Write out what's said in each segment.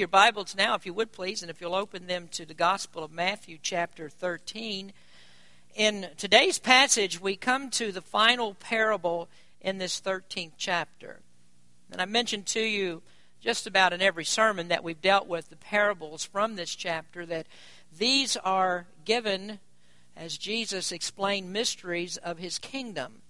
your Bibles now, if you would please, and if you'll open them to the Gospel of Matthew, chapter 13. In today's passage, we come to the final parable in this 13th chapter. And I mentioned to you just about in every sermon that we've dealt with the parables from this chapter that these are given as Jesus explained mysteries of his kingdom.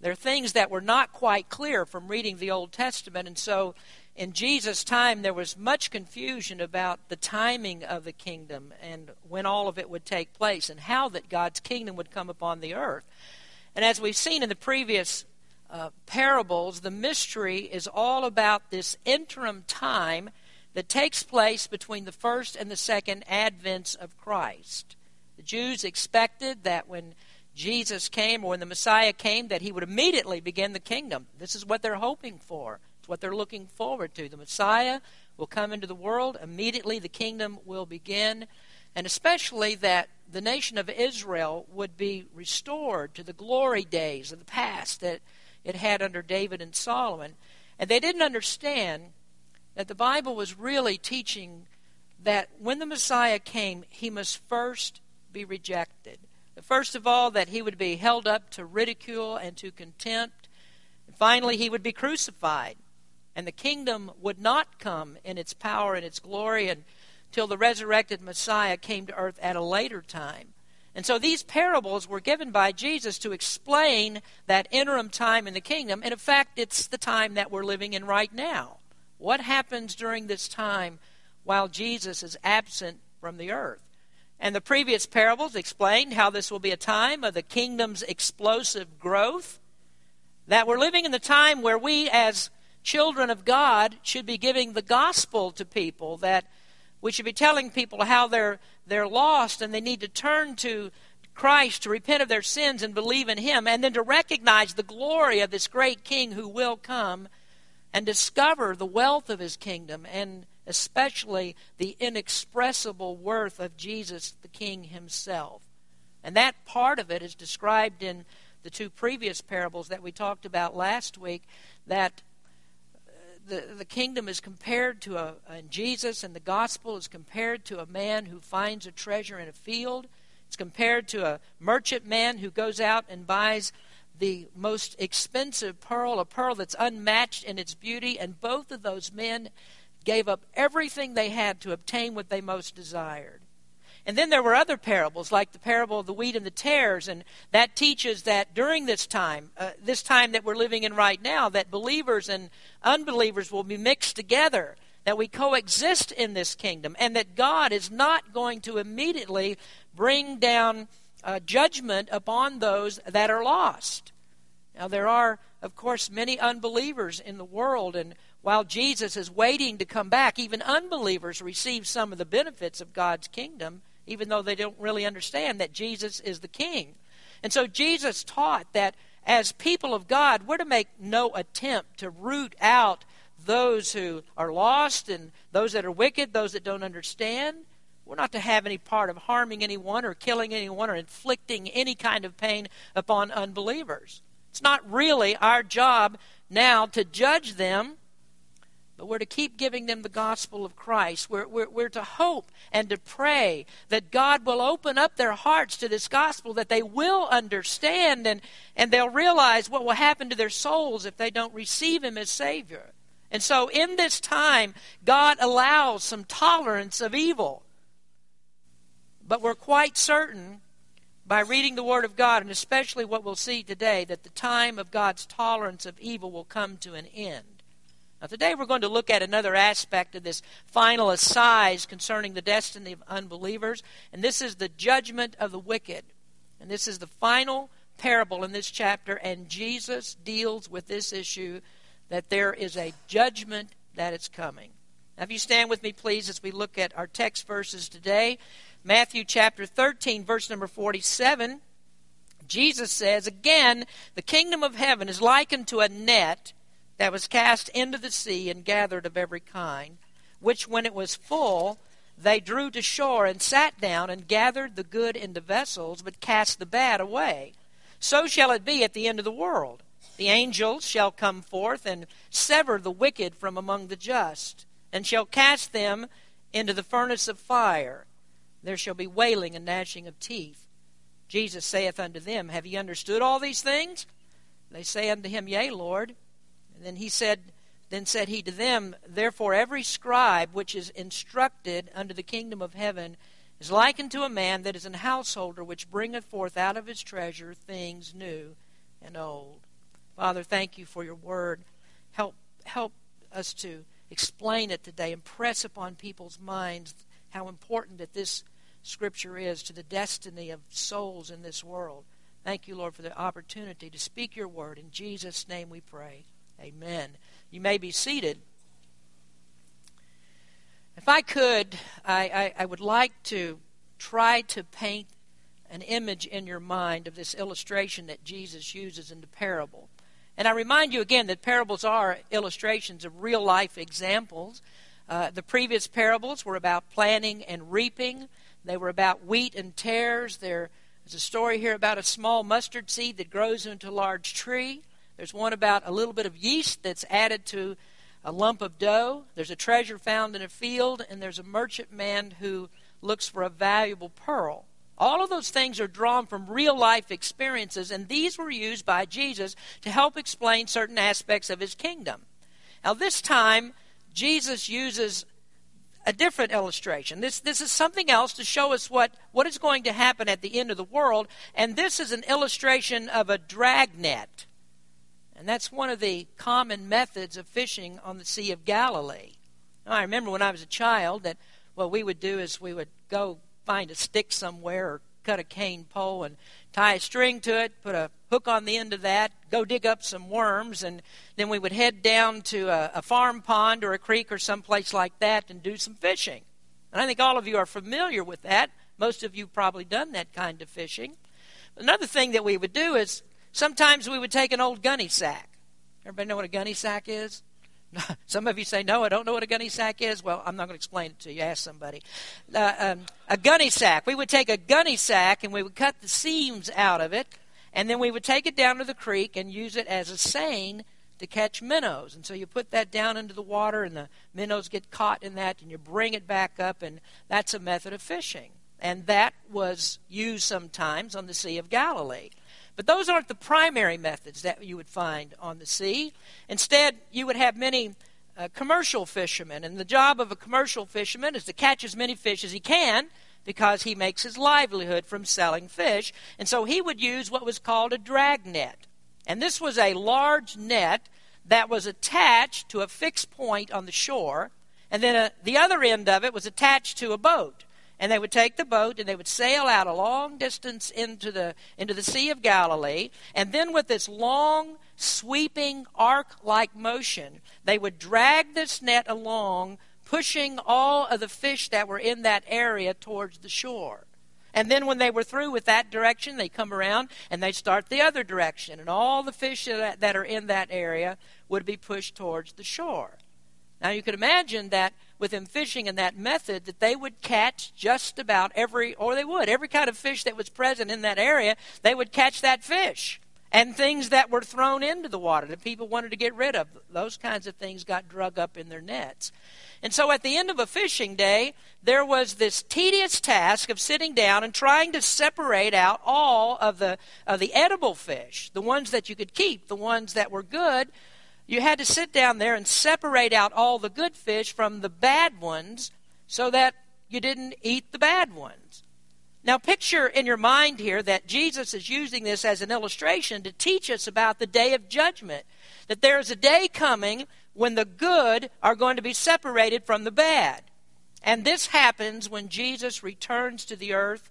They're things that were not quite clear from reading the Old Testament, and so in Jesus' time, there was much confusion about the timing of the kingdom and when all of it would take place and how that God's kingdom would come upon the earth. And as we've seen in the previous uh, parables, the mystery is all about this interim time that takes place between the first and the second advents of Christ. The Jews expected that when Jesus came or when the Messiah came, that he would immediately begin the kingdom. This is what they're hoping for. What they're looking forward to. The Messiah will come into the world. Immediately the kingdom will begin. And especially that the nation of Israel would be restored to the glory days of the past that it had under David and Solomon. And they didn't understand that the Bible was really teaching that when the Messiah came, he must first be rejected. First of all, that he would be held up to ridicule and to contempt. And finally, he would be crucified and the kingdom would not come in its power and its glory until the resurrected Messiah came to earth at a later time. And so these parables were given by Jesus to explain that interim time in the kingdom. And in fact, it's the time that we're living in right now. What happens during this time while Jesus is absent from the earth? And the previous parables explained how this will be a time of the kingdom's explosive growth. That we're living in the time where we, as children of God should be giving the gospel to people, that we should be telling people how they're, they're lost and they need to turn to Christ to repent of their sins and believe in Him, and then to recognize the glory of this great King who will come and discover the wealth of His kingdom and especially the inexpressible worth of Jesus the King Himself. And that part of it is described in the two previous parables that we talked about last week that the, the kingdom is compared to a, and Jesus and the gospel is compared to a man who finds a treasure in a field. It's compared to a merchant man who goes out and buys the most expensive pearl, a pearl that's unmatched in its beauty, and both of those men gave up everything they had to obtain what they most desired. And then there were other parables, like the parable of the wheat and the tares, and that teaches that during this time, uh, this time that we're living in right now, that believers and unbelievers will be mixed together, that we coexist in this kingdom, and that God is not going to immediately bring down uh, judgment upon those that are lost. Now, there are, of course, many unbelievers in the world, and while Jesus is waiting to come back, even unbelievers receive some of the benefits of God's kingdom even though they don't really understand that Jesus is the King. And so Jesus taught that as people of God, we're to make no attempt to root out those who are lost and those that are wicked, those that don't understand. We're not to have any part of harming anyone or killing anyone or inflicting any kind of pain upon unbelievers. It's not really our job now to judge them but we're to keep giving them the gospel of Christ. We're, we're, we're to hope and to pray that God will open up their hearts to this gospel, that they will understand and, and they'll realize what will happen to their souls if they don't receive Him as Savior. And so, in this time, God allows some tolerance of evil. But we're quite certain by reading the Word of God, and especially what we'll see today, that the time of God's tolerance of evil will come to an end. Now, today we're going to look at another aspect of this final assize concerning the destiny of unbelievers, and this is the judgment of the wicked. And this is the final parable in this chapter, and Jesus deals with this issue that there is a judgment that is coming. Now, if you stand with me, please, as we look at our text verses today, Matthew chapter 13, verse number 47. Jesus says, Again, the kingdom of heaven is likened to a net that was cast into the sea and gathered of every kind, which when it was full, they drew to shore and sat down and gathered the good into vessels, but cast the bad away. So shall it be at the end of the world. The angels shall come forth and sever the wicked from among the just, and shall cast them into the furnace of fire. There shall be wailing and gnashing of teeth. Jesus saith unto them, Have ye understood all these things? They say unto him, Yea, Lord. Then he said, Then said he to them, Therefore every scribe which is instructed unto the kingdom of heaven is likened to a man that is an householder which bringeth forth out of his treasure things new and old. Father, thank you for your word. Help help us to explain it today, impress upon people's minds how important that this scripture is to the destiny of souls in this world. Thank you, Lord, for the opportunity to speak your word. In Jesus' name we pray. Amen. You may be seated. If I could, I, I, I would like to try to paint an image in your mind of this illustration that Jesus uses in the parable. And I remind you again that parables are illustrations of real life examples. Uh, the previous parables were about planting and reaping, they were about wheat and tares. There's a story here about a small mustard seed that grows into a large tree. There's one about a little bit of yeast that's added to a lump of dough. There's a treasure found in a field, and there's a merchantman who looks for a valuable pearl. All of those things are drawn from real life experiences, and these were used by Jesus to help explain certain aspects of his kingdom. Now, this time, Jesus uses a different illustration. This, this is something else to show us what, what is going to happen at the end of the world, and this is an illustration of a dragnet. And that's one of the common methods of fishing on the Sea of Galilee. Now, I remember when I was a child that what we would do is we would go find a stick somewhere or cut a cane pole and tie a string to it, put a hook on the end of that, go dig up some worms, and then we would head down to a, a farm pond or a creek or someplace like that and do some fishing. And I think all of you are familiar with that. Most of you probably done that kind of fishing. Another thing that we would do is sometimes we would take an old gunny sack. Everybody know what a gunny sack is? Some of you say, no, I don't know what a gunny sack is. Well, I'm not going to explain it to you. Ask somebody. Uh, um, a gunny sack. We would take a gunny sack and we would cut the seams out of it, and then we would take it down to the creek and use it as a seine to catch minnows. And so you put that down into the water, and the minnows get caught in that, and you bring it back up, and that's a method of fishing. And that was used sometimes on the Sea of Galilee. But those aren't the primary methods that you would find on the sea. Instead, you would have many uh, commercial fishermen, and the job of a commercial fisherman is to catch as many fish as he can because he makes his livelihood from selling fish. And so he would use what was called a drag net. And this was a large net that was attached to a fixed point on the shore, and then a, uh, the other end of it was attached to a boat and they would take the boat and they would sail out a long distance into the into the Sea of Galilee, and then with this long sweeping arc-like motion, they would drag this net along, pushing all of the fish that were in that area towards the shore. And then when they were through with that direction, they come around and they start the other direction, and all the fish that are in that area would be pushed towards the shore. Now you could imagine that with them fishing in that method that they would catch just about every, or they would, every kind of fish that was present in that area, they would catch that fish. And things that were thrown into the water that people wanted to get rid of, those kinds of things got drug up in their nets. And so at the end of a fishing day, there was this tedious task of sitting down and trying to separate out all of the, of the edible fish, the ones that you could keep, the ones that were good you had to sit down there and separate out all the good fish from the bad ones so that you didn't eat the bad ones. Now, picture in your mind here that Jesus is using this as an illustration to teach us about the day of judgment. That there is a day coming when the good are going to be separated from the bad. And this happens when Jesus returns to the earth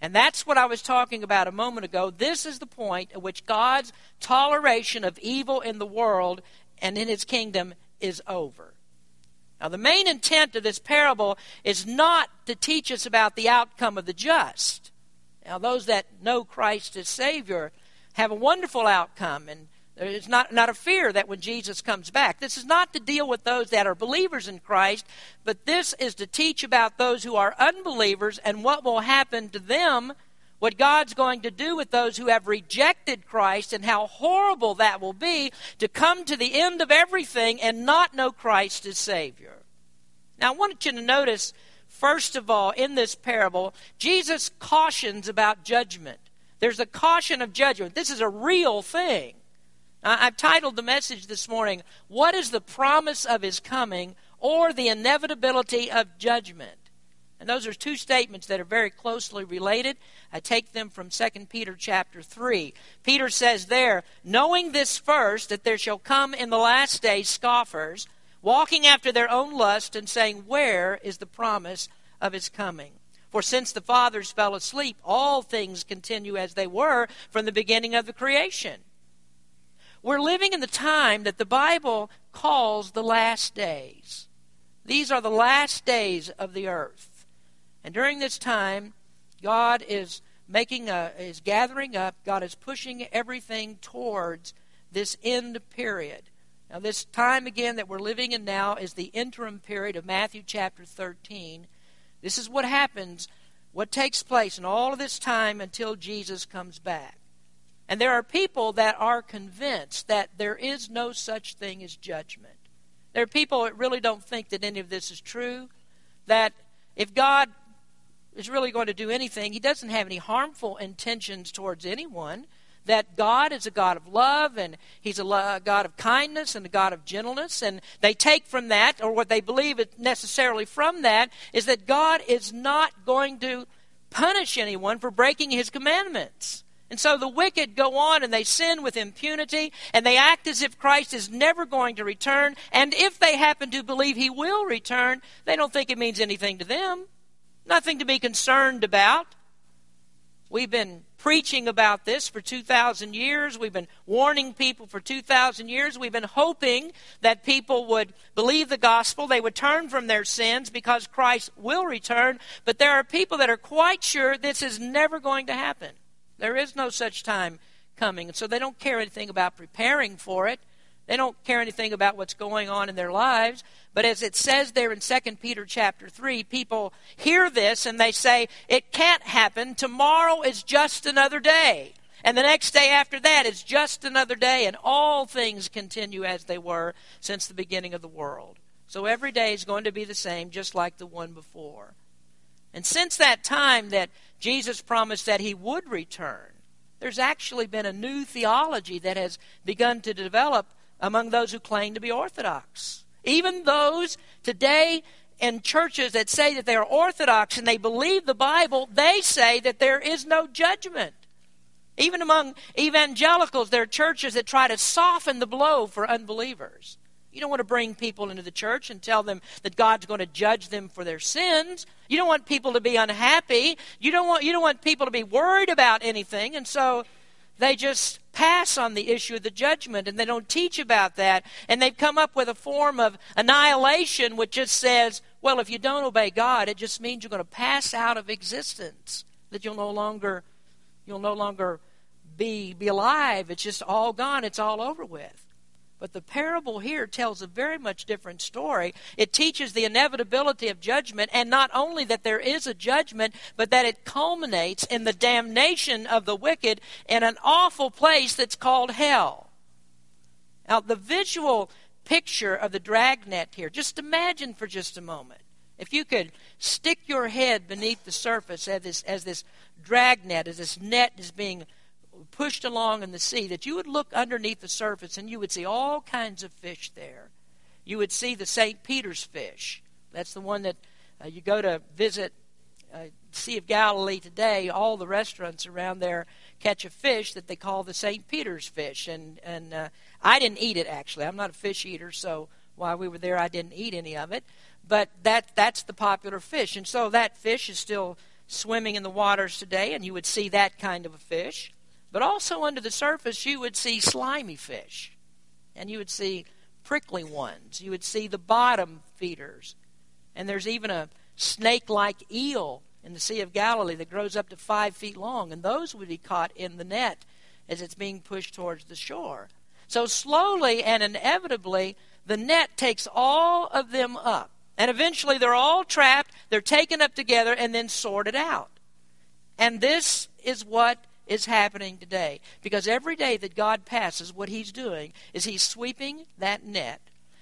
and that's what I was talking about a moment ago. This is the point at which God's toleration of evil in the world and in his kingdom is over. Now, the main intent of this parable is not to teach us about the outcome of the just. Now, those that know Christ as Savior have a wonderful outcome, and there's not, not a fear that when Jesus comes back. This is not to deal with those that are believers in Christ, but this is to teach about those who are unbelievers and what will happen to them, what God's going to do with those who have rejected Christ, and how horrible that will be to come to the end of everything and not know Christ as Savior. Now, I want you to notice, first of all, in this parable, Jesus cautions about judgment. There's a caution of judgment. This is a real thing. I've titled the message this morning, What is the Promise of His Coming or the Inevitability of Judgment? And those are two statements that are very closely related. I take them from 2 Peter chapter 3. Peter says there, knowing this first, that there shall come in the last days scoffers, walking after their own lust, and saying, Where is the promise of his coming? For since the fathers fell asleep, all things continue as they were from the beginning of the creation. We're living in the time that the Bible calls the last days. These are the last days of the earth. And during this time, God is making a, is gathering up, God is pushing everything towards this end period. Now, this time again that we're living in now is the interim period of Matthew chapter 13. This is what happens, what takes place in all of this time until Jesus comes back. And there are people that are convinced that there is no such thing as judgment. There are people that really don't think that any of this is true, that if God is really going to do anything. He doesn't have any harmful intentions towards anyone. That God is a God of love and He's a God of kindness and a God of gentleness. And they take from that, or what they believe necessarily from that, is that God is not going to punish anyone for breaking His commandments. And so the wicked go on and they sin with impunity and they act as if Christ is never going to return. And if they happen to believe he will return, they don't think it means anything to them. Nothing to be concerned about. We've been preaching about this for 2,000 years. We've been warning people for 2,000 years. We've been hoping that people would believe the gospel. They would turn from their sins because Christ will return. But there are people that are quite sure this is never going to happen. There is no such time coming. And so they don't care anything about preparing for it. They don't care anything about what's going on in their lives. But as it says there in 2 Peter chapter 3, people hear this and they say, It can't happen. Tomorrow is just another day. And the next day after that is just another day. And all things continue as they were since the beginning of the world. So every day is going to be the same, just like the one before. And since that time that Jesus promised that he would return, there's actually been a new theology that has begun to develop among those who claim to be Orthodox. Even those today in churches that say that they are Orthodox and they believe the Bible, they say that there is no judgment. Even among evangelicals, there are churches that try to soften the blow for unbelievers. You don't want to bring people into the church and tell them that God's going to judge them for their sins. You don't want people to be unhappy. You don't want, you don't want people to be worried about anything. And so they just pass on the issue of the judgment and they don't teach about that. And they've come up with a form of annihilation which just says, well, if you don't obey God, it just means you're going to pass out of existence. That you'll no longer you'll no longer be be alive. It's just all gone. It's all over with. But the parable here tells a very much different story. It teaches the inevitability of judgment, and not only that there is a judgment, but that it culminates in the damnation of the wicked in an awful place that's called hell. Now, the visual picture of the dragnet here, just imagine for just a moment. If you could stick your head beneath the surface as this, as this dragnet, as this net is being pushed along in the sea, that you would look underneath the surface and you would see all kinds of fish there. You would see the St. Peter's fish. That's the one that uh, you go to visit uh, Sea of Galilee today. All the restaurants around there catch a fish that they call the St. Peter's fish. And, and uh, I didn't eat it, actually. I'm not a fish eater, so while we were there, I didn't eat any of it. But that, that's the popular fish. And so that fish is still swimming in the waters today, and you would see that kind of a fish. But also under the surface, you would see slimy fish, and you would see prickly ones. You would see the bottom feeders. And there's even a snake like eel in the Sea of Galilee that grows up to five feet long, and those would be caught in the net as it's being pushed towards the shore. So, slowly and inevitably, the net takes all of them up. And eventually, they're all trapped, they're taken up together, and then sorted out. And this is what is happening today. Because every day that God passes, what He's doing is He's sweeping that net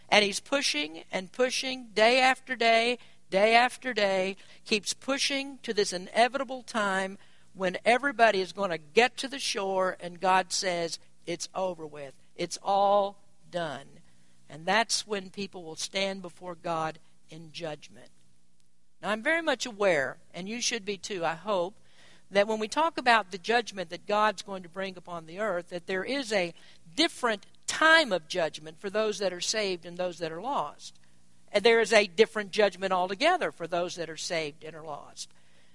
And he's pushing and pushing day after day, day after day, keeps pushing to this inevitable time when everybody is going to get to the shore and God says, It's over with. It's all done. And that's when people will stand before God in judgment. Now, I'm very much aware, and you should be too, I hope, that when we talk about the judgment that God's going to bring upon the earth, that there is a different time of judgment for those that are saved and those that are lost. And there is a different judgment altogether for those that are saved and are lost.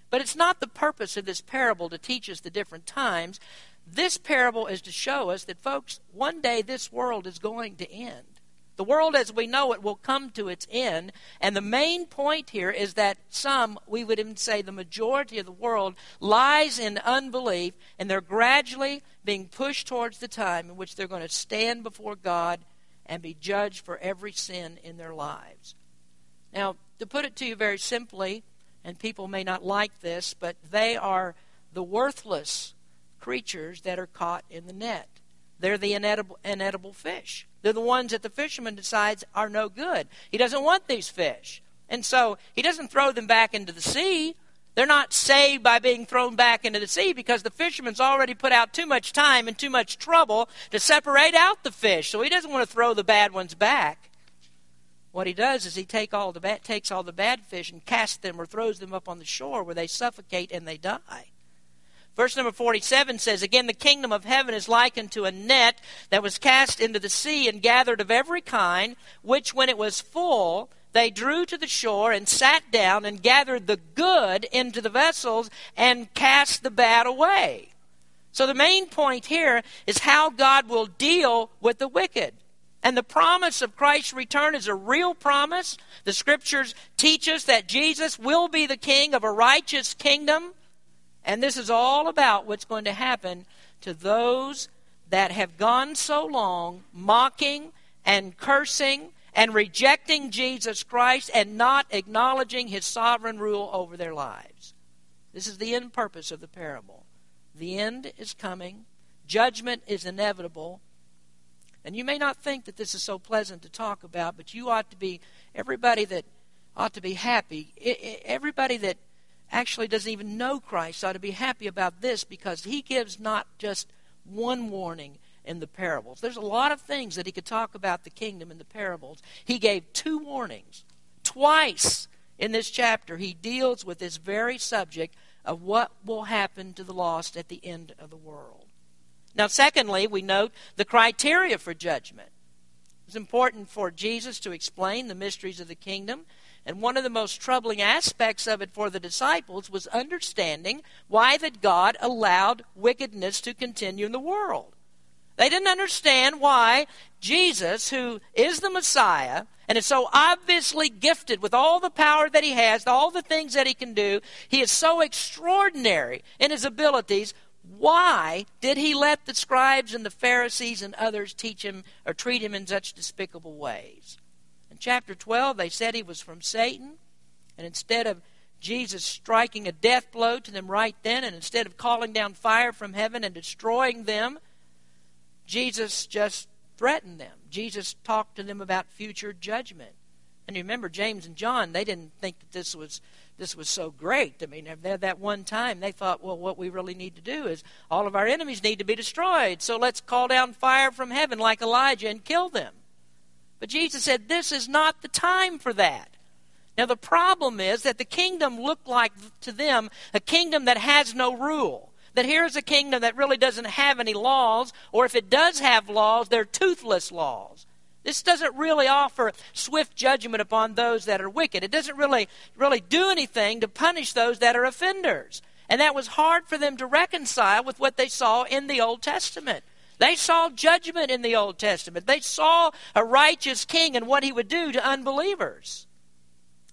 But it's not the purpose of this parable to teach us the different times. This parable is to show us that, folks, one day this world is going to end. The world as we know it will come to its end. And the main point here is that some, we would even say the majority of the world, lies in unbelief, and they're gradually being pushed towards the time in which they're going to stand before God and be judged for every sin in their lives. Now, to put it to you very simply, and people may not like this, but they are the worthless creatures that are caught in the net. They're the inedible, inedible fish. They're the ones that the fisherman decides are no good. He doesn't want these fish. And so he doesn't throw them back into the sea. They're not saved by being thrown back into the sea because the fisherman's already put out too much time and too much trouble to separate out the fish. So he doesn't want to throw the bad ones back. What he does is he take all the bad, takes all the bad fish and casts them or throws them up on the shore where they suffocate and they die. Verse number 47 says, Again, the kingdom of heaven is likened to a net that was cast into the sea and gathered of every kind, which when it was full, they drew to the shore and sat down and gathered the good into the vessels and cast the bad away. So the main point here is how God will deal with the wicked. And the promise of Christ's return is a real promise. The scriptures teach us that Jesus will be the king of a righteous kingdom. And this is all about what's going to happen to those that have gone so long mocking and cursing and rejecting Jesus Christ and not acknowledging his sovereign rule over their lives. This is the end purpose of the parable. The end is coming, judgment is inevitable. And you may not think that this is so pleasant to talk about, but you ought to be, everybody that ought to be happy, everybody that actually doesn't even know Christ ought to be happy about this because he gives not just one warning in the parables. There's a lot of things that he could talk about the kingdom in the parables. He gave two warnings. Twice in this chapter, he deals with this very subject of what will happen to the lost at the end of the world. Now, secondly, we note the criteria for judgment. It's important for Jesus to explain the mysteries of the kingdom and one of the most troubling aspects of it for the disciples was understanding why that God allowed wickedness to continue in the world. They didn't understand why Jesus, who is the Messiah, and is so obviously gifted with all the power that he has, all the things that he can do, he is so extraordinary in his abilities. Why did he let the scribes and the Pharisees and others teach him or treat him in such despicable ways? In chapter 12, they said he was from Satan. And instead of Jesus striking a death blow to them right then, and instead of calling down fire from heaven and destroying them, Jesus just threatened them. Jesus talked to them about future judgment. And you remember, James and John, they didn't think that this was this was so great. I mean, at that one time, they thought, well, what we really need to do is all of our enemies need to be destroyed. So let's call down fire from heaven like Elijah and kill them. But Jesus said, This is not the time for that. Now, the problem is that the kingdom looked like to them a kingdom that has no rule. That here's a kingdom that really doesn't have any laws, or if it does have laws, they're toothless laws. This doesn't really offer swift judgment upon those that are wicked. It doesn't really, really do anything to punish those that are offenders. And that was hard for them to reconcile with what they saw in the Old Testament. They saw judgment in the Old Testament. They saw a righteous king and what he would do to unbelievers.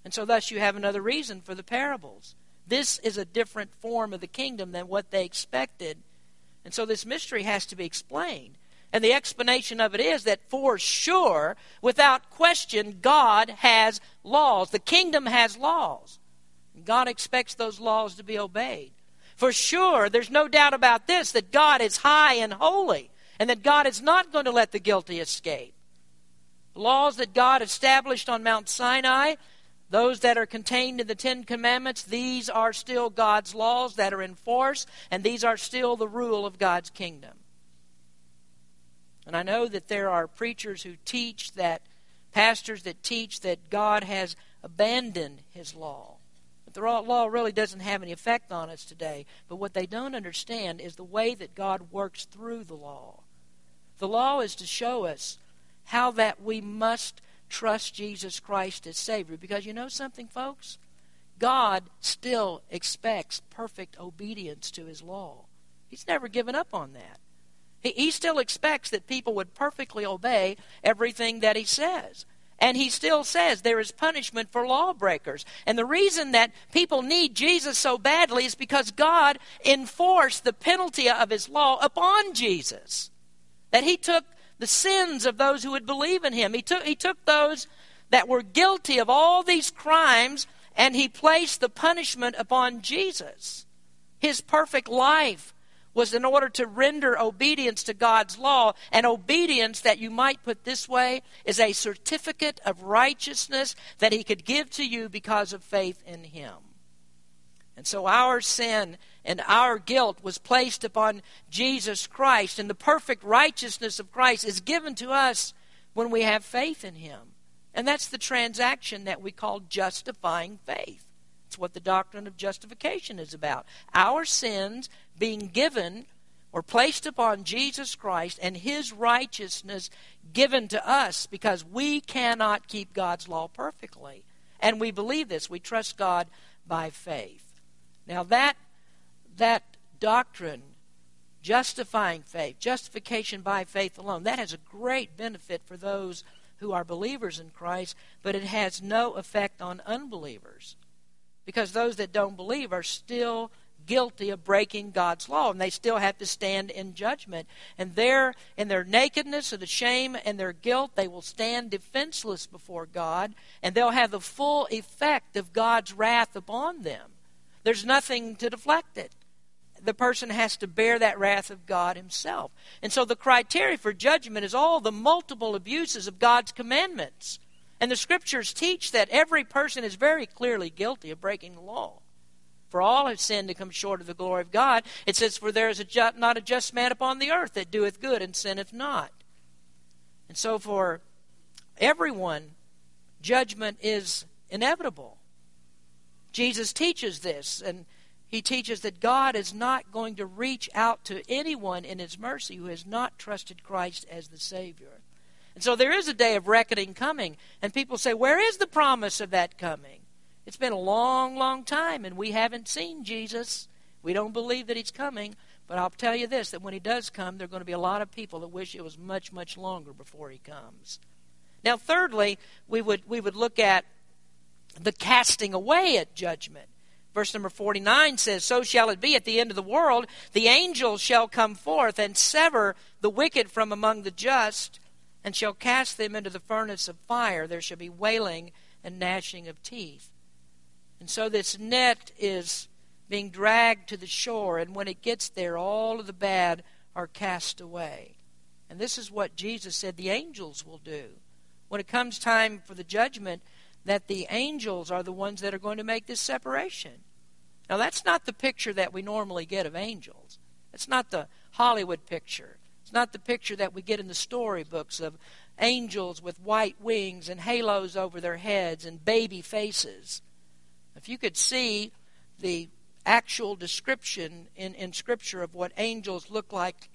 And so, thus, you have another reason for the parables. This is a different form of the kingdom than what they expected. And so, this mystery has to be explained. And the explanation of it is that for sure, without question, God has laws. The kingdom has laws. God expects those laws to be obeyed. For sure, there's no doubt about this that God is high and holy and that God is not going to let the guilty escape. laws that God established on Mount Sinai, those that are contained in the Ten Commandments, these are still God's laws that are in force, and these are still the rule of God's kingdom. And I know that there are preachers who teach that, pastors that teach that God has abandoned his law. But the law really doesn't have any effect on us today. But what they don't understand is the way that God works through the law. The law is to show us how that we must trust Jesus Christ as Savior. Because you know something, folks? God still expects perfect obedience to His law. He's never given up on that. He, still expects that people would perfectly obey everything that He says. And he still says there is punishment for lawbreakers. And the reason that people need Jesus so badly is because God enforced the penalty of his law upon Jesus. That he took the sins of those who would believe in him. He took, he took those that were guilty of all these crimes and he placed the punishment upon Jesus. His perfect life was in order to render obedience to God's law. And obedience, that you might put this way, is a certificate of righteousness that he could give to you because of faith in him. And so our sin and our guilt was placed upon Jesus Christ, and the perfect righteousness of Christ is given to us when we have faith in Him. And that's the transaction that we call justifying faith. It's what the doctrine of justification is about. Our sins being given or placed upon Jesus Christ and His righteousness given to us because we cannot keep God's law perfectly. And we believe this. We trust God by faith. Now, that that doctrine, justifying faith, justification by faith alone, that has a great benefit for those who are believers in Christ, but it has no effect on unbelievers. Because those that don't believe are still guilty of breaking God's law, and they still have to stand in judgment. And there, in their nakedness of the shame and their guilt, they will stand defenseless before God, and they'll have the full effect of God's wrath upon them. There's nothing to deflect it the person has to bear that wrath of God himself. And so the criteria for judgment is all the multiple abuses of God's commandments. And the scriptures teach that every person is very clearly guilty of breaking the law. For all have sinned and come short of the glory of God. It says, For there is a ju- not a just man upon the earth that doeth good and sinneth not. And so for everyone, judgment is inevitable. Jesus teaches this, and he teaches that God is not going to reach out to anyone in His mercy who has not trusted Christ as the Savior. And so there is a day of reckoning coming, and people say, Where is the promise of that coming? It's been a long, long time, and we haven't seen Jesus. We don't believe that He's coming. But I'll tell you this that when He does come, there are going to be a lot of people that wish it was much, much longer before He comes. Now, thirdly, we would, we would look at the casting away at judgment. Verse number 49 says, So shall it be at the end of the world. The angels shall come forth and sever the wicked from among the just, and shall cast them into the furnace of fire. There shall be wailing and gnashing of teeth. And so this net is being dragged to the shore, and when it gets there, all of the bad are cast away. And this is what Jesus said the angels will do. When it comes time for the judgment, that the angels are the ones that are going to make this separation. Now, that's not the picture that we normally get of angels. It's not the Hollywood picture. It's not the picture that we get in the storybooks of angels with white wings and halos over their heads and baby faces. If you could see the actual description in, in Scripture of what angels look like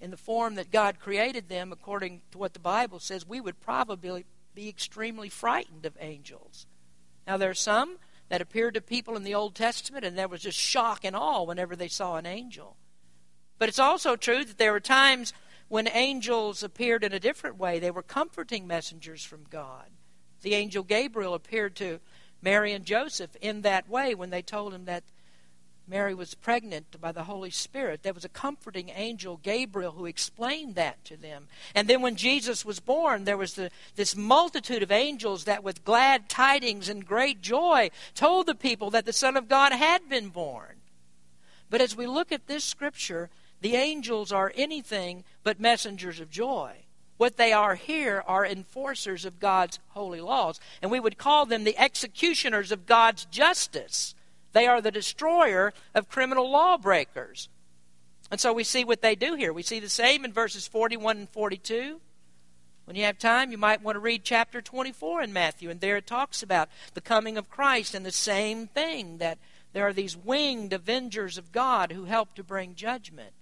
in the form that God created them, according to what the Bible says, we would probably be extremely frightened of angels. Now, there are some that appeared to people in the Old Testament, and there was just shock and awe whenever they saw an angel. But it's also true that there were times when angels appeared in a different way. They were comforting messengers from God. The angel Gabriel appeared to Mary and Joseph in that way when they told him that Mary was pregnant by the Holy Spirit. There was a comforting angel, Gabriel, who explained that to them. And then when Jesus was born, there was the, this multitude of angels that, with glad tidings and great joy, told the people that the Son of God had been born. But as we look at this scripture, the angels are anything but messengers of joy. What they are here are enforcers of God's holy laws. And we would call them the executioners of God's justice. They are the destroyer of criminal lawbreakers. And so we see what they do here. We see the same in verses 41 and 42. When you have time, you might want to read chapter 24 in Matthew, and there it talks about the coming of Christ and the same thing that there are these winged avengers of God who help to bring judgment.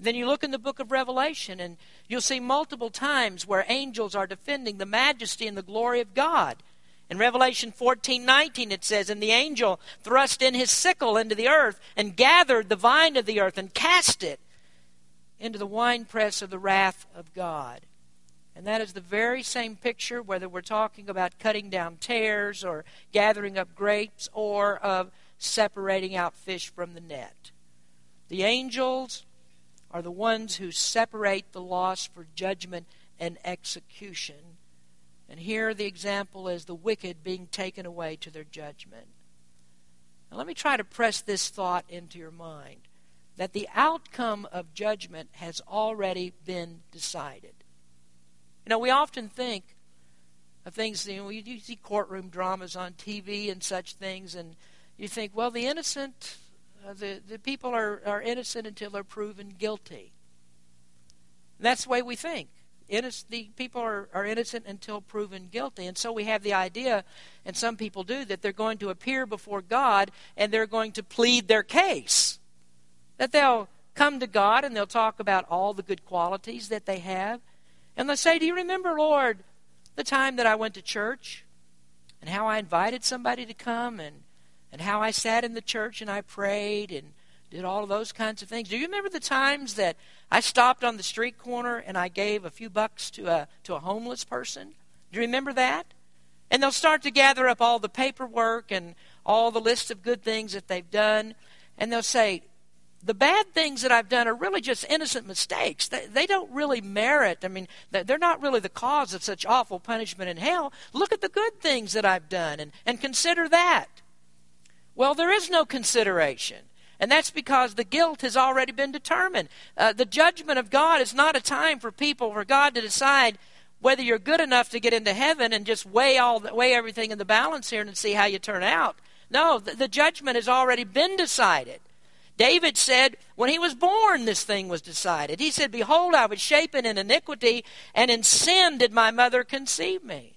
Then you look in the book of Revelation, and you'll see multiple times where angels are defending the majesty and the glory of God. In Revelation 14 19, it says, And the angel thrust in his sickle into the earth, and gathered the vine of the earth, and cast it into the winepress of the wrath of God. And that is the very same picture, whether we're talking about cutting down tares or gathering up grapes or of separating out fish from the net. The angels are the ones who separate the lost for judgment and execution. And here the example is the wicked being taken away to their judgment. Now, let me try to press this thought into your mind that the outcome of judgment has already been decided. You know, we often think of things, you know, you see courtroom dramas on TV and such things, and you think, well, the innocent, uh, the, the people are, are innocent until they're proven guilty. And that's the way we think. Innocent, the people are, are innocent until proven guilty. And so we have the idea, and some people do, that they're going to appear before God and they're going to plead their case. That they'll come to God and they'll talk about all the good qualities that they have. And they'll say, Do you remember, Lord, the time that I went to church and how I invited somebody to come and and how I sat in the church and I prayed and did all of those kinds of things. Do you remember the times that I stopped on the street corner and I gave a few bucks to a to a homeless person? Do you remember that? And they'll start to gather up all the paperwork and all the list of good things that they've done, and they'll say, the bad things that I've done are really just innocent mistakes. They, they don't really merit, I mean, they're not really the cause of such awful punishment in hell. Look at the good things that I've done and, and consider that. Well, there is no consideration. And that's because the guilt has already been determined. Uh, the judgment of God is not a time for people, for God to decide whether you're good enough to get into heaven and just weigh all the, weigh everything in the balance here and see how you turn out. No, the, the judgment has already been decided. David said, when he was born, this thing was decided. He said, Behold, I was shapen in iniquity, and in sin did my mother conceive me.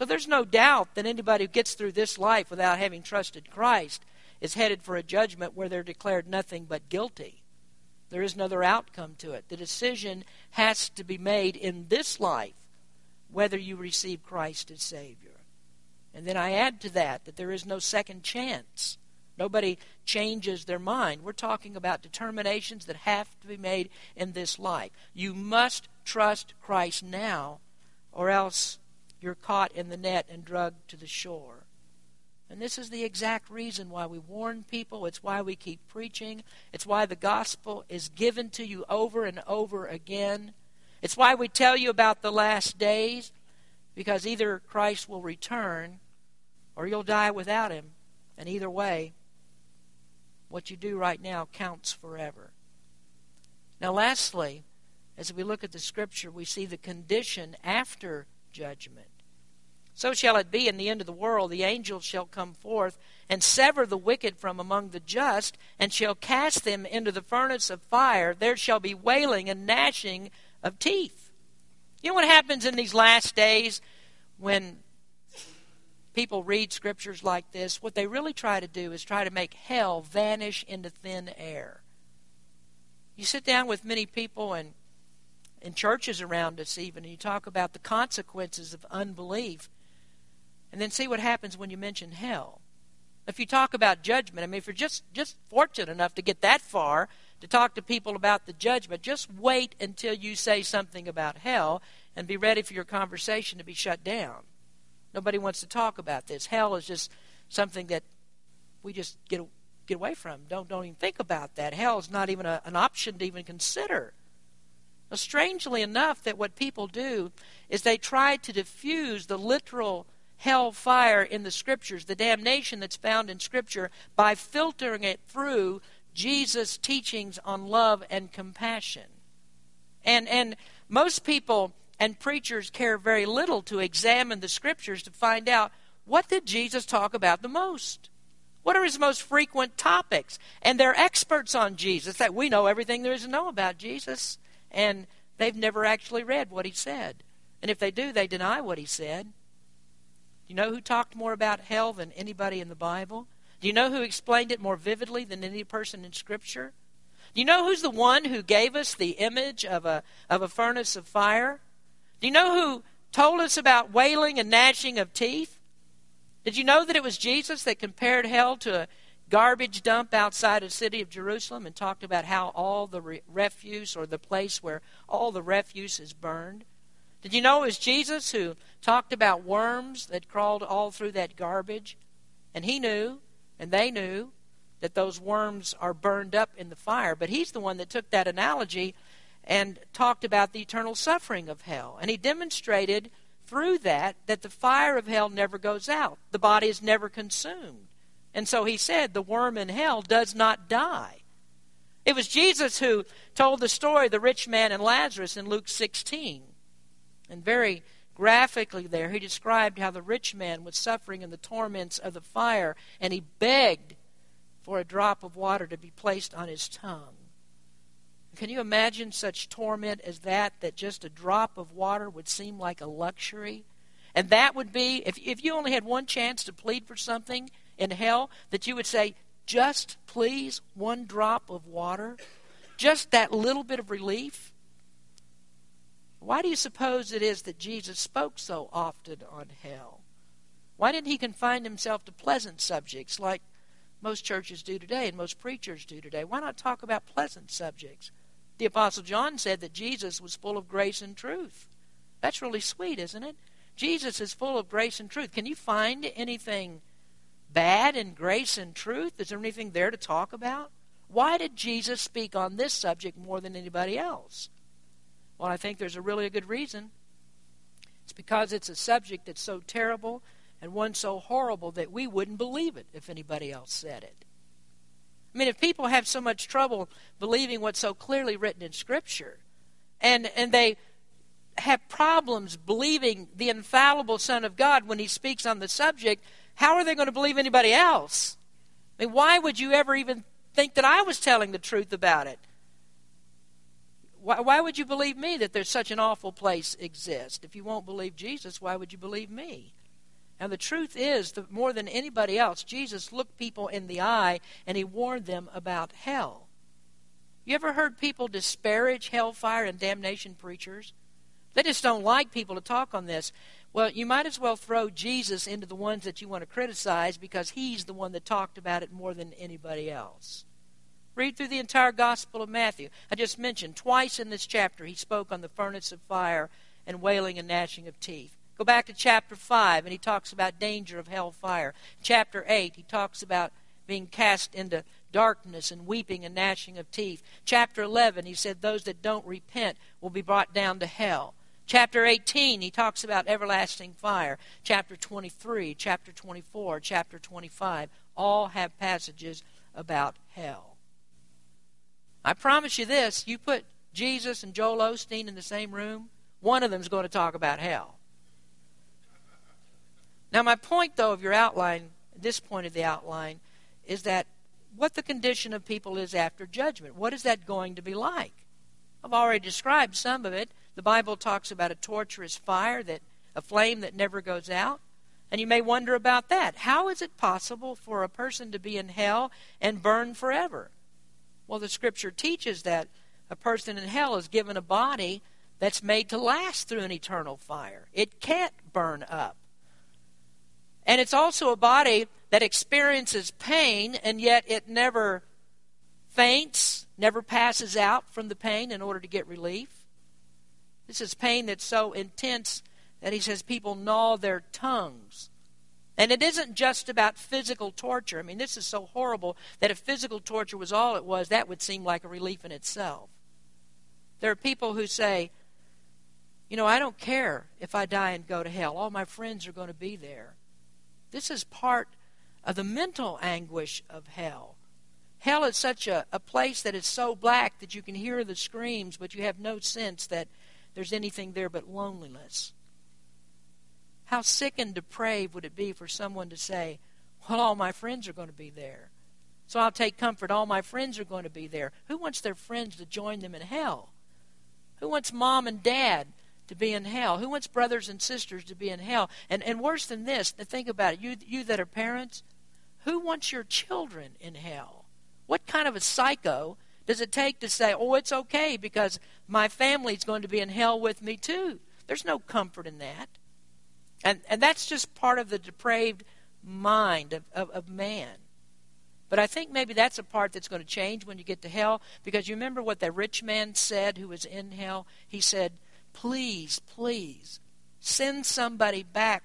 So there's no doubt that anybody who gets through this life without having trusted Christ is headed for a judgment where they're declared nothing but guilty. There is another outcome to it. The decision has to be made in this life whether you receive Christ as Savior. And then I add to that that there is no second chance. Nobody changes their mind. We're talking about determinations that have to be made in this life. You must trust Christ now, or else you're caught in the net and drugged to the shore. And this is the exact reason why we warn people. It's why we keep preaching. It's why the gospel is given to you over and over again. It's why we tell you about the last days, because either Christ will return or you'll die without him. And either way, what you do right now counts forever. Now, lastly, as we look at the scripture, we see the condition after judgment. So shall it be in the end of the world. The angels shall come forth and sever the wicked from among the just, and shall cast them into the furnace of fire. There shall be wailing and gnashing of teeth. You know what happens in these last days when people read scriptures like this? What they really try to do is try to make hell vanish into thin air. You sit down with many people and in churches around us even and you talk about the consequences of unbelief and then see what happens when you mention hell. If you talk about judgment, I mean, if you're just, just fortunate enough to get that far to talk to people about the judgment, just wait until you say something about hell and be ready for your conversation to be shut down. Nobody wants to talk about this. Hell is just something that we just get get away from. Don't don't even think about that. Hell is not even a, an option to even consider. Now, strangely enough, that what people do is they try to diffuse the literal hell fire in the scriptures, the damnation that's found in scripture, by filtering it through Jesus' teachings on love and compassion. And and most people and preachers care very little to examine the scriptures to find out what did Jesus talk about the most? What are his most frequent topics? And they're experts on Jesus. That we know everything there is to know about Jesus, and they've never actually read what he said. And if they do, they deny what he said. You know who talked more about hell than anybody in the Bible? Do you know who explained it more vividly than any person in Scripture? Do you know who's the one who gave us the image of a, of a furnace of fire? Do you know who told us about wailing and gnashing of teeth? Did you know that it was Jesus that compared hell to a garbage dump outside the city of Jerusalem and talked about how all the re- refuse or the place where all the refuse is burned? Did you know it was Jesus who talked about worms that crawled all through that garbage? And he knew, and they knew, that those worms are burned up in the fire. But he's the one that took that analogy and talked about the eternal suffering of hell. And he demonstrated through that that the fire of hell never goes out. The body is never consumed. And so he said, the worm in hell does not die. It was Jesus who told the story of the rich man and Lazarus in Luke 16. And very graphically there, he described how the rich man was suffering in the torments of the fire, and he begged for a drop of water to be placed on his tongue. Can you imagine such torment as that, that just a drop of water would seem like a luxury? And that would be, if, if you only had one chance to plead for something in hell, that you would say, just please one drop of water? Just that little bit of relief? Why do you suppose it is that Jesus spoke so often on hell? Why didn't he confine himself to pleasant subjects like most churches do today and most preachers do today? Why not talk about pleasant subjects? The Apostle John said that Jesus was full of grace and truth. That's really sweet, isn't it? Jesus is full of grace and truth. Can you find anything bad in grace and truth? Is there anything there to talk about? Why did Jesus speak on this subject more than anybody else? Well, I think there's a really a good reason. It's because it's a subject that's so terrible and one so horrible that we wouldn't believe it if anybody else said it. I mean, if people have so much trouble believing what's so clearly written in Scripture, and, and they have problems believing the infallible Son of God when he speaks on the subject, how are they going to believe anybody else? I mean, why would you ever even think that I was telling the truth about it? Why, why would you believe me that there's such an awful place exists? If you won't believe Jesus, why would you believe me? And the truth is that more than anybody else, Jesus looked people in the eye and he warned them about hell. You ever heard people disparage hellfire and damnation preachers? They just don't like people to talk on this. Well, you might as well throw Jesus into the ones that you want to criticize because he's the one that talked about it more than anybody else. Read through the entire Gospel of Matthew. I just mentioned twice in this chapter he spoke on the furnace of fire and wailing and gnashing of teeth. Go back to chapter 5, and he talks about danger of hellfire. Chapter 8, he talks about being cast into darkness and weeping and gnashing of teeth. Chapter 11, he said those that don't repent will be brought down to hell. Chapter 18, he talks about everlasting fire. Chapter 23, chapter 24, chapter 25 all have passages about hell. I promise you this you put Jesus and Joel Osteen in the same room, one of them is going to talk about hell. Now, my point, though, of your outline, this point of the outline, is that what the condition of people is after judgment. What is that going to be like? I've already described some of it. The Bible talks about a torturous fire, that a flame that never goes out. And you may wonder about that. How is it possible for a person to be in hell and burn forever? Well, the scripture teaches that a person in hell is given a body that's made to last through an eternal fire. It can't burn up. And it's also a body that experiences pain, and yet it never faints, never passes out from the pain in order to get relief. This is pain that's so intense that he says people gnaw their tongues. And it isn't just about physical torture. I mean, this is so horrible that if physical torture was all it was, that would seem like a relief in itself. There are people who say, you know, I don't care if I die and go to hell. All my friends are going to be there. This is part of the mental anguish of hell. Hell is such a, a place that is so black that you can hear the screams, but you have no sense that there's anything there but loneliness. How sick and depraved would it be for someone to say, Well, all my friends are going to be there. So I'll take comfort. All my friends are going to be there. Who wants their friends to join them in hell? Who wants mom and dad to be in hell? Who wants brothers and sisters to be in hell? And and worse than this, think about it, you you that are parents, who wants your children in hell? What kind of a psycho does it take to say, "Oh, it's okay because my family's going to be in hell with me too"? There's no comfort in that. And and that's just part of the depraved mind of, of, of man. But I think maybe that's a part that's going to change when you get to hell because you remember what that rich man said who was in hell? He said, Please, please, send somebody back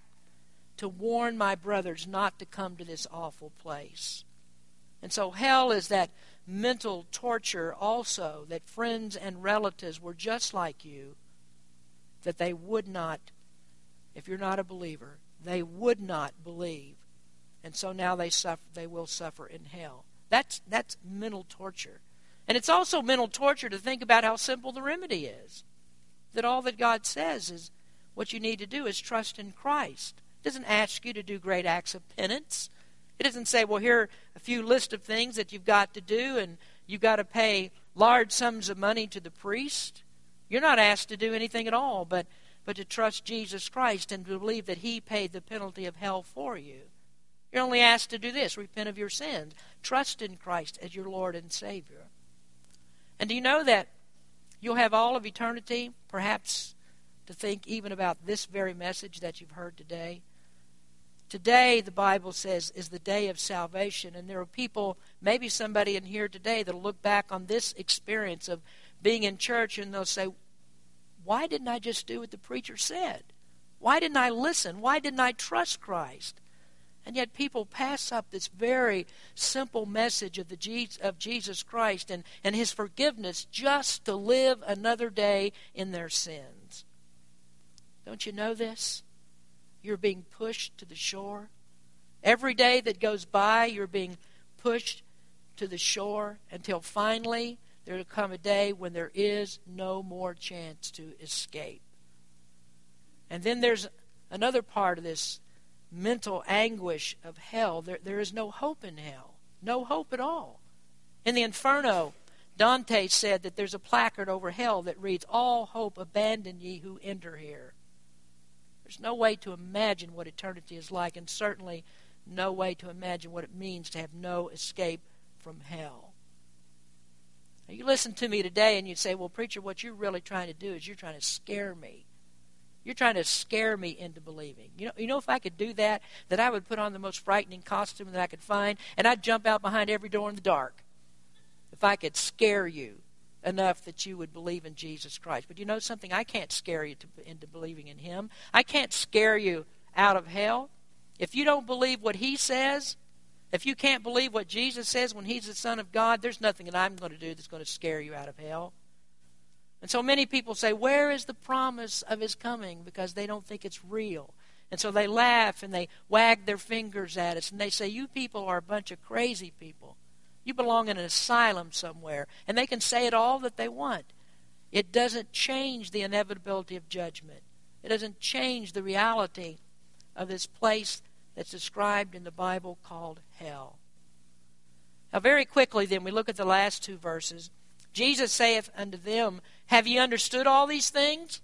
to warn my brothers not to come to this awful place. And so hell is that mental torture also that friends and relatives were just like you, that they would not, if you're not a believer, they would not believe. And so now they suffer they will suffer in hell. That's that's mental torture. And it's also mental torture to think about how simple the remedy is. That all that god says is what you need to do is trust in christ. It doesn't ask you to do great acts of penance. It doesn't say well here are a few list of things that you've got to do and you've got to pay large sums of money to the priest. You're not asked to do anything at all but but to trust jesus christ and to believe that he paid the penalty of hell for you you're only asked to do this repent of your sins, trust in Christ as your Lord and Savior. And do you know that you'll have all of eternity, perhaps, to think even about this very message that you've heard today? Today, the Bible says, is the day of salvation. And there are people, maybe somebody in here today, that'll look back on this experience of being in church and they'll say, Why didn't I just do what the preacher said? Why didn't I listen? Why didn't I trust Christ? And yet people pass up this very simple message of, the of Jesus Christ and, and his forgiveness just to live another day in their sins. Don't you know this? You're being pushed to the shore. Every day that goes by, you're being pushed to the shore until finally there will come a day when there is no more chance to escape. And then there's another part of this mental anguish of hell. There, there is no hope in hell. No hope at all. In the Inferno, Dante said that there's a placard over hell that reads, All hope abandon ye who enter here. There's no way to imagine what eternity is like, and certainly no way to imagine what it means to have no escape from hell. Now, you listen to me today and you say, Well, preacher, what you're really trying to do is you're trying to scare me. You're trying to scare me into believing. You know, you know, if I could do that, that I would put on the most frightening costume that I could find, and I'd jump out behind every door in the dark. If I could scare you enough that you would believe in Jesus Christ. But you know something? I can't scare you to, into believing in Him. I can't scare you out of hell. If you don't believe what He says, if you can't believe what Jesus says when He's the Son of God, there's nothing that I'm going to do that's going to scare you out of hell. And so many people say, Where is the promise of his coming? Because they don't think it's real. And so they laugh and they wag their fingers at us and they say, You people are a bunch of crazy people. You belong in an asylum somewhere. And they can say it all that they want. It doesn't change the inevitability of judgment, it doesn't change the reality of this place that's described in the Bible called hell. Now, very quickly, then, we look at the last two verses. Jesus saith unto them, Have ye understood all these things?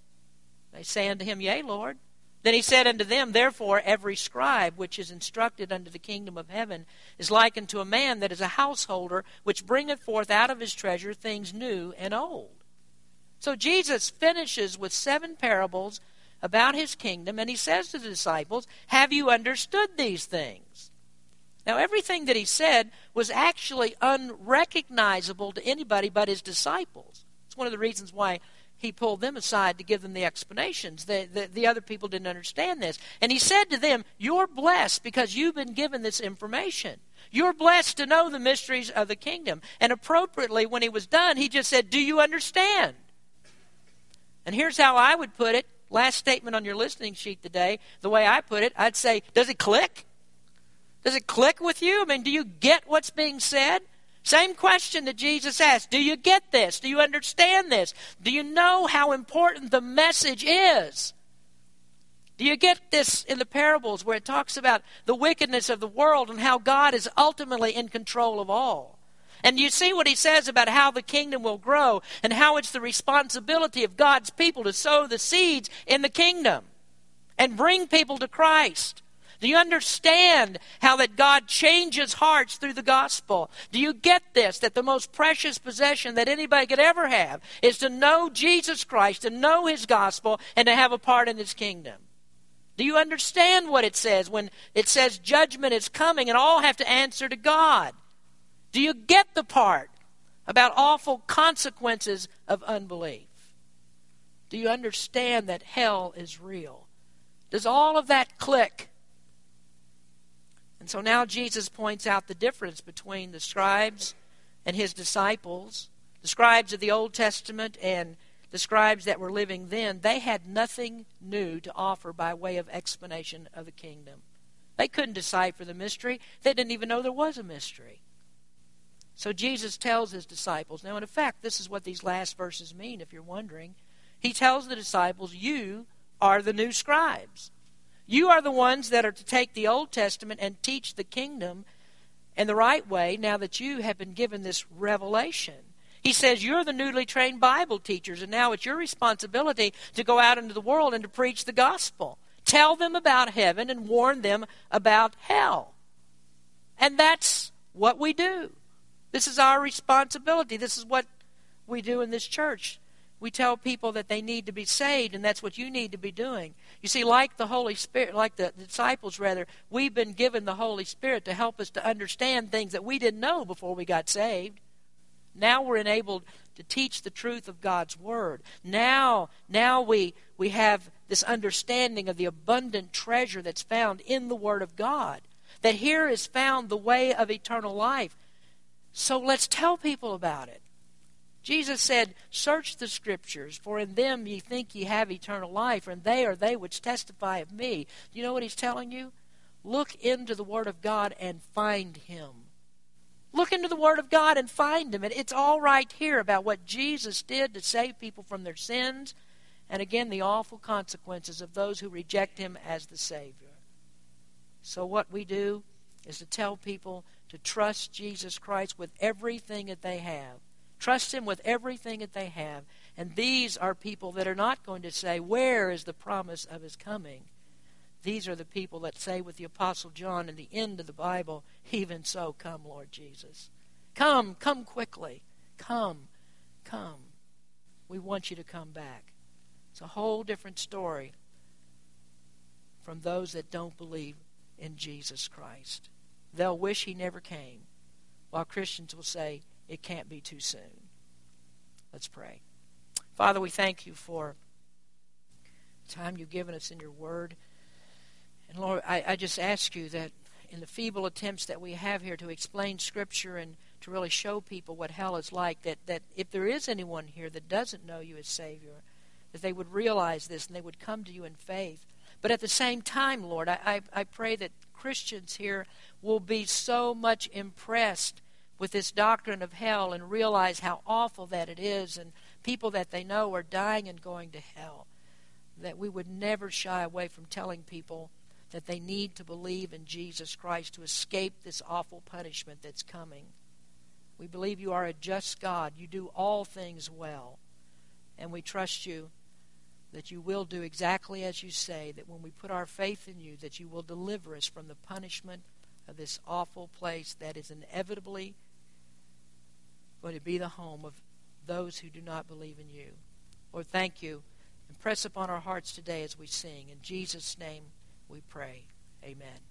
They say unto him, Yea, Lord. Then he said unto them, Therefore every scribe which is instructed unto the kingdom of heaven is like unto a man that is a householder, which bringeth forth out of his treasure things new and old. So Jesus finishes with seven parables about his kingdom, and he says to the disciples, Have you understood these things? Now, everything that he said was actually unrecognizable to anybody but his disciples. It's one of the reasons why he pulled them aside to give them the explanations. The, the, the, other people didn't understand this. And he said to them, You're blessed because you've been given this information. You're blessed to know the mysteries of the kingdom. And appropriately, when he was done, he just said, Do you understand? And here's how I would put it. Last statement on your listening sheet today, the way I put it, I'd say, Does it click? Does it click with you? I mean, do you get what's being said? Same question that Jesus asked Do you get this? Do you understand this? Do you know how important the message is? Do you get this in the parables where it talks about the wickedness of the world and how God is ultimately in control of all? And you see what he says about how the kingdom will grow and how it's the responsibility of God's people to sow the seeds in the kingdom and bring people to Christ. Do you understand how that God changes hearts through the gospel? Do you get this? That the most precious possession that anybody could ever have is to know Jesus Christ, to know his gospel, and to have a part in his kingdom. Do you understand what it says when it says judgment is coming and all have to answer to God? Do you get the part about awful consequences of unbelief? Do you understand that hell is real? Does all of that click? And so now Jesus points out the difference between the scribes and his disciples, the scribes of the Old Testament and the scribes that were living then. They had nothing new to offer by way of explanation of the kingdom. They couldn't decipher the mystery, they didn't even know there was a mystery. So Jesus tells his disciples, now in effect, this is what these last verses mean, if you're wondering. He tells the disciples, You are the new scribes. You are the ones that are to take the Old Testament and teach the kingdom in the right way now that you have been given this revelation. He says, You're the newly trained Bible teachers, and now it's your responsibility to go out into the world and to preach the gospel. Tell them about heaven and warn them about hell. And that's what we do. This is our responsibility. This is what we do in this church. We tell people that they need to be saved, and that's what you need to be doing. You see, like the Holy Spirit, like the disciples, rather, we've been given the Holy Spirit to help us to understand things that we didn't know before we got saved. Now we're enabled to teach the truth of God's Word. Now, now we, we have this understanding of the abundant treasure that's found in the Word of God. That here is found the way of eternal life. So let's tell people about it. Jesus said, Search the Scriptures, for in them ye think ye have eternal life, and they are they which testify of me. Do you know what he's telling you? Look into the Word of God and find Him. Look into the Word of God and find Him. And it's all right here about what Jesus did to save people from their sins, and again, the awful consequences of those who reject Him as the Savior. So, what we do is to tell people to trust Jesus Christ with everything that they have Trust Him with everything that they have. And these are people that are not going to say, Where is the promise of His coming? These are the people that say with the Apostle John in the end of the Bible, Even so, come, Lord Jesus. Come, come quickly. Come, come. We want you to come back. It's a whole different story from those that don't believe in Jesus Christ. They'll wish He never came, while Christians will say, it can't be too soon. Let's pray. Father, we thank you for the time you've given us in your word. And Lord, I, I just ask you that in the feeble attempts that we have here to explain Scripture and to really show people what hell is like, that, that if there is anyone here that doesn't know you as Savior, that they would realize this and they would come to you in faith. But at the same time, Lord, I, I, I pray that Christians here will be so much impressed with this doctrine of hell and realize how awful that it is and people that they know are dying and going to hell. That we would never shy away from telling people that they need to believe in Jesus Christ to escape this awful punishment that's coming. We believe you are a just God. You do all things well. And we trust you that you will do exactly as you say, that when we put our faith in you, that you will deliver us from the punishment of this awful place that is inevitably going to be the home of those who do not believe in you. Lord, thank you. Impress upon our hearts today as we sing. In Jesus' name we pray. Amen.